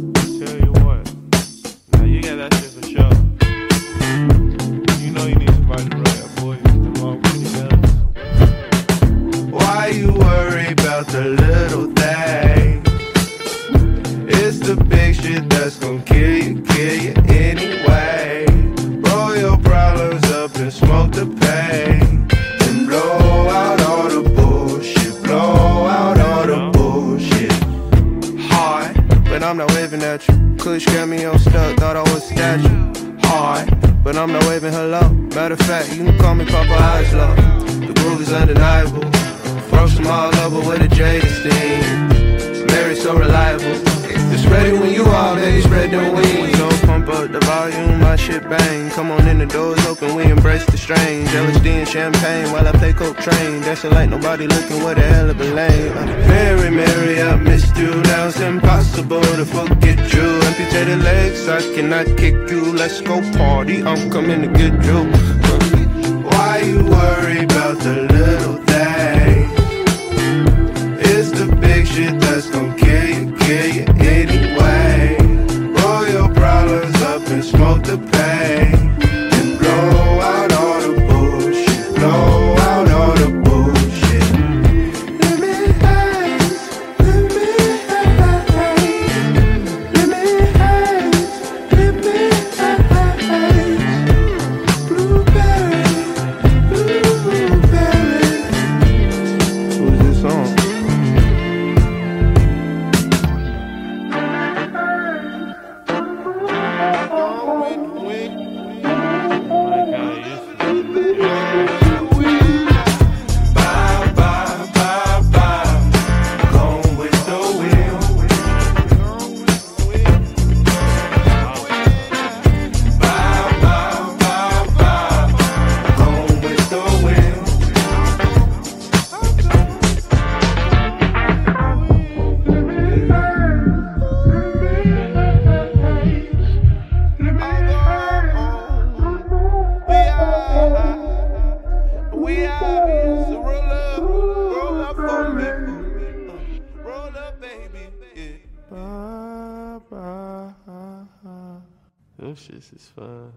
Tell you I'm not waving hello. Matter of fact, you can call me Papa Oslo. The groove is undeniable. From all over with a jaded steam. Mary so reliable. It's ready when you are, baby, spread the wings. So pump up the volume, my shit bang. Come on in, the doors open, we embrace the strange. LSD and champagne while I play Coltrane. Dancing like nobody looking, what a hell of a lane. Uh, Mary, Mary, I missed you. Now it's impossible to forget you. Amputated legs, I cannot kick you. Let's go party, I'm coming to get you. Why you worry about the little Shits is fun.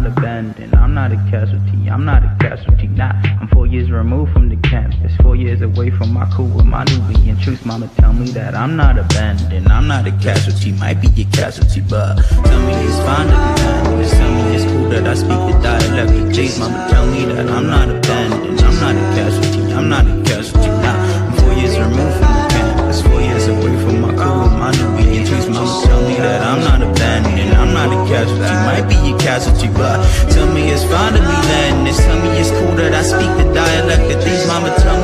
Not abandoned. I'm not a casualty, I'm not a casualty. Nah, I'm four years removed from the campus, four years away from my cool with my Nubian truth. Mama tell me that I'm not abandoned. I'm not a casualty, might be a casualty, but tell me it's fine to be handled. Tell me it's cool that I speak the dialect of J's. Mama tell me that I'm not abandoned. I'm not a casualty, I'm not a casualty. Nah, I'm four years removed from the campus, four years away from my cool with my Nubian truth. Mama tell me that I'm not abandoned. Not a casualty, might be a casualty, but tell me it's fine to be. It's tell me it's cool that I speak the dialect of these. Mama tell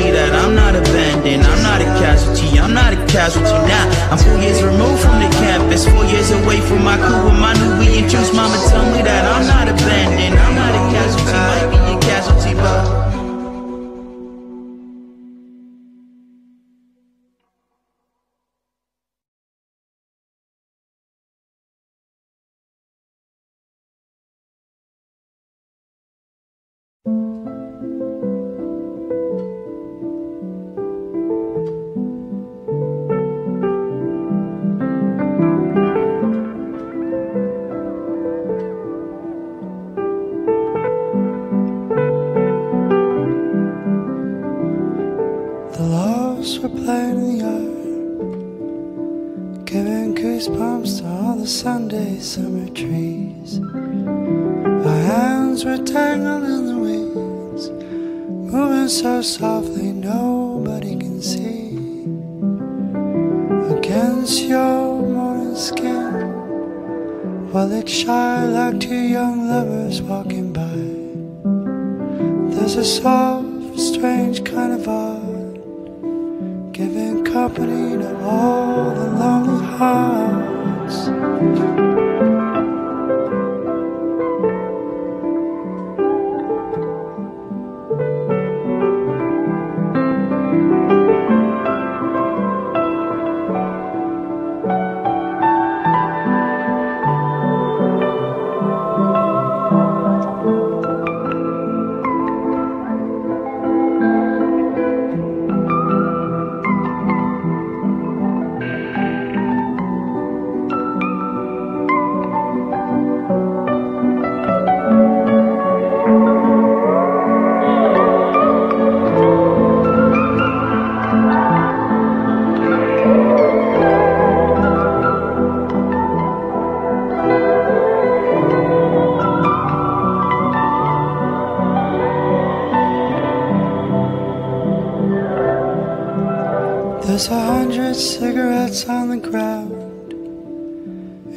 so softly nobody can see. Against your morning skin, while it's shy like two young lovers walking by. There's a soft, strange kind of art giving company to all the lonely hearts.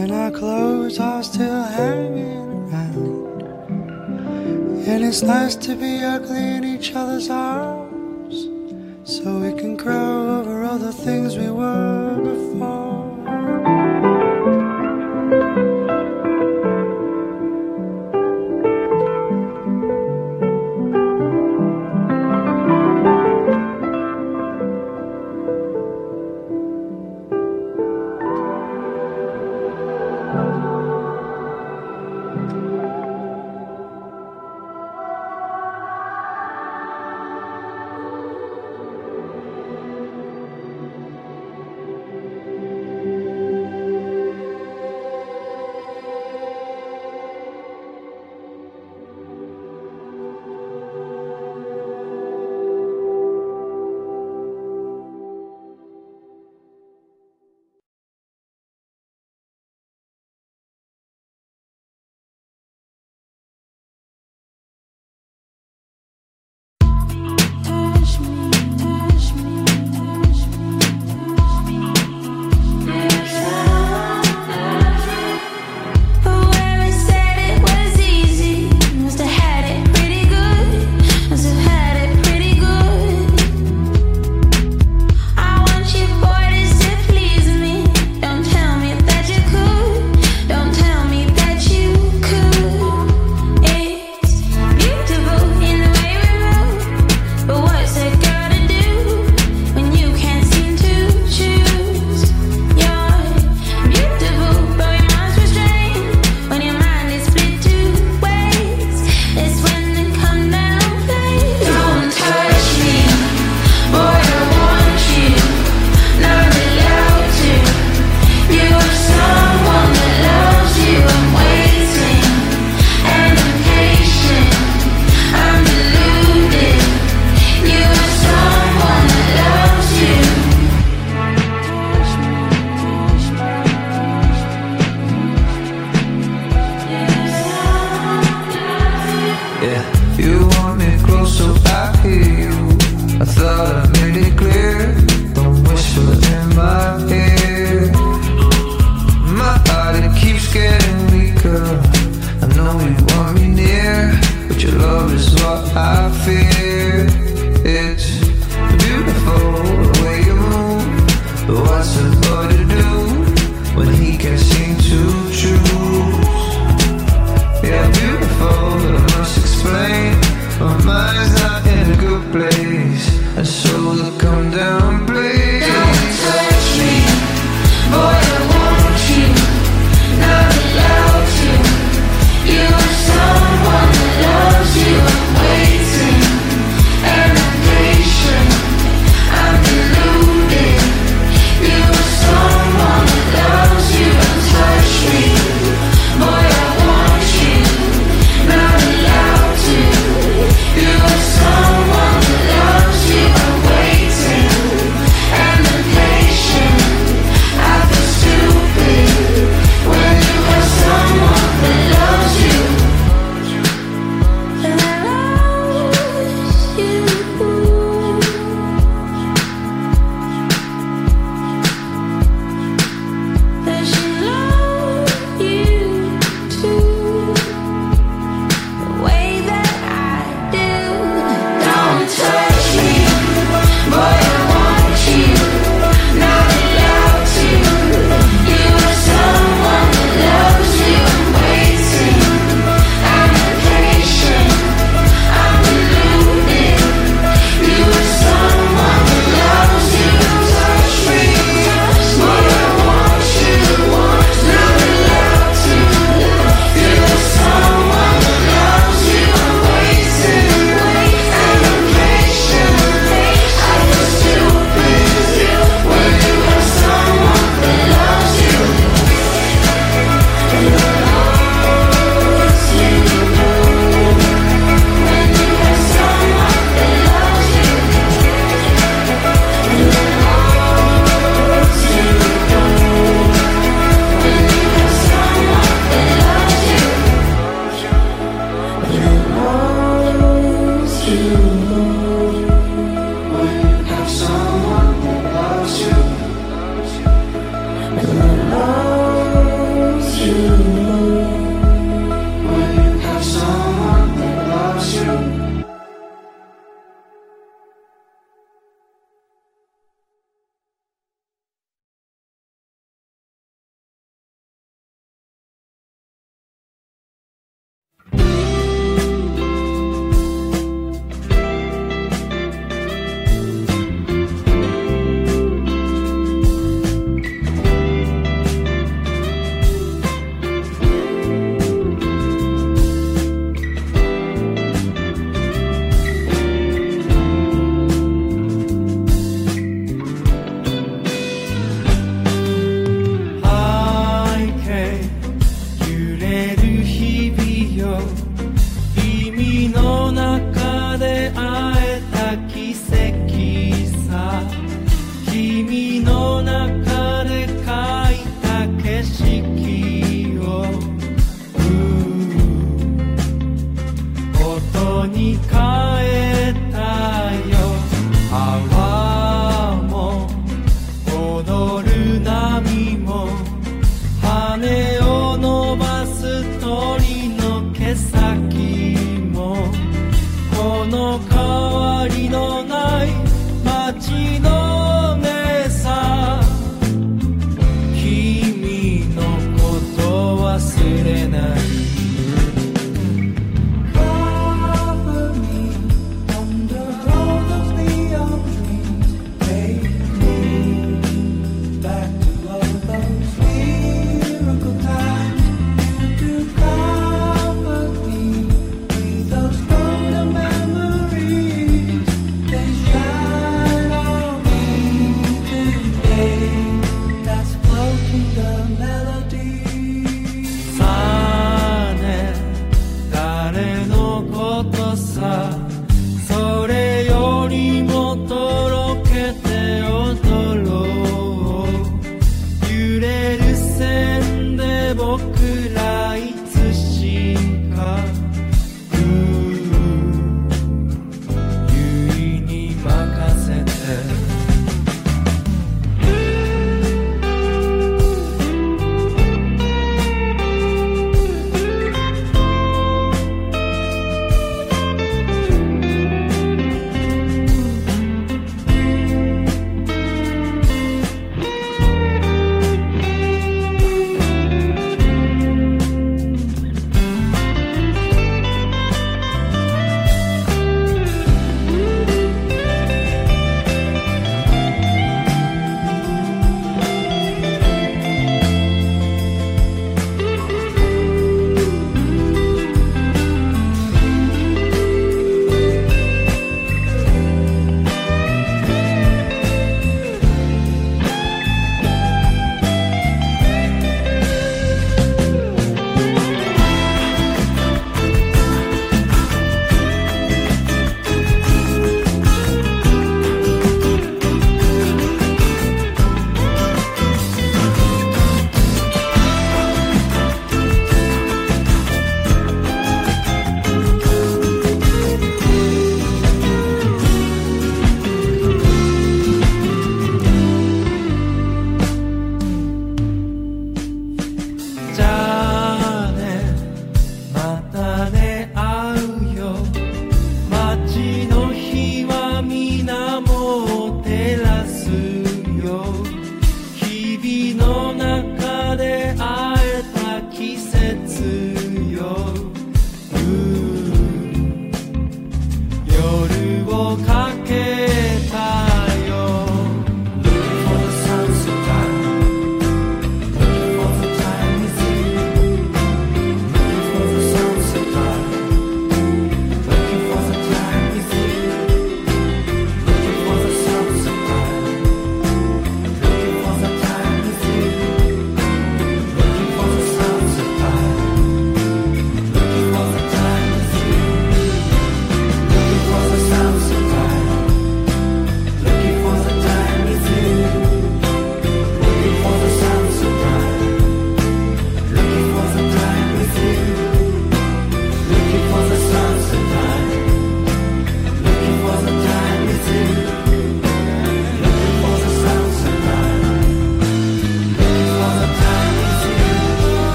And our clothes are still hanging around. And it's nice to be ugly in each other's arms, so we can grow over all the things we were before. Yeah, you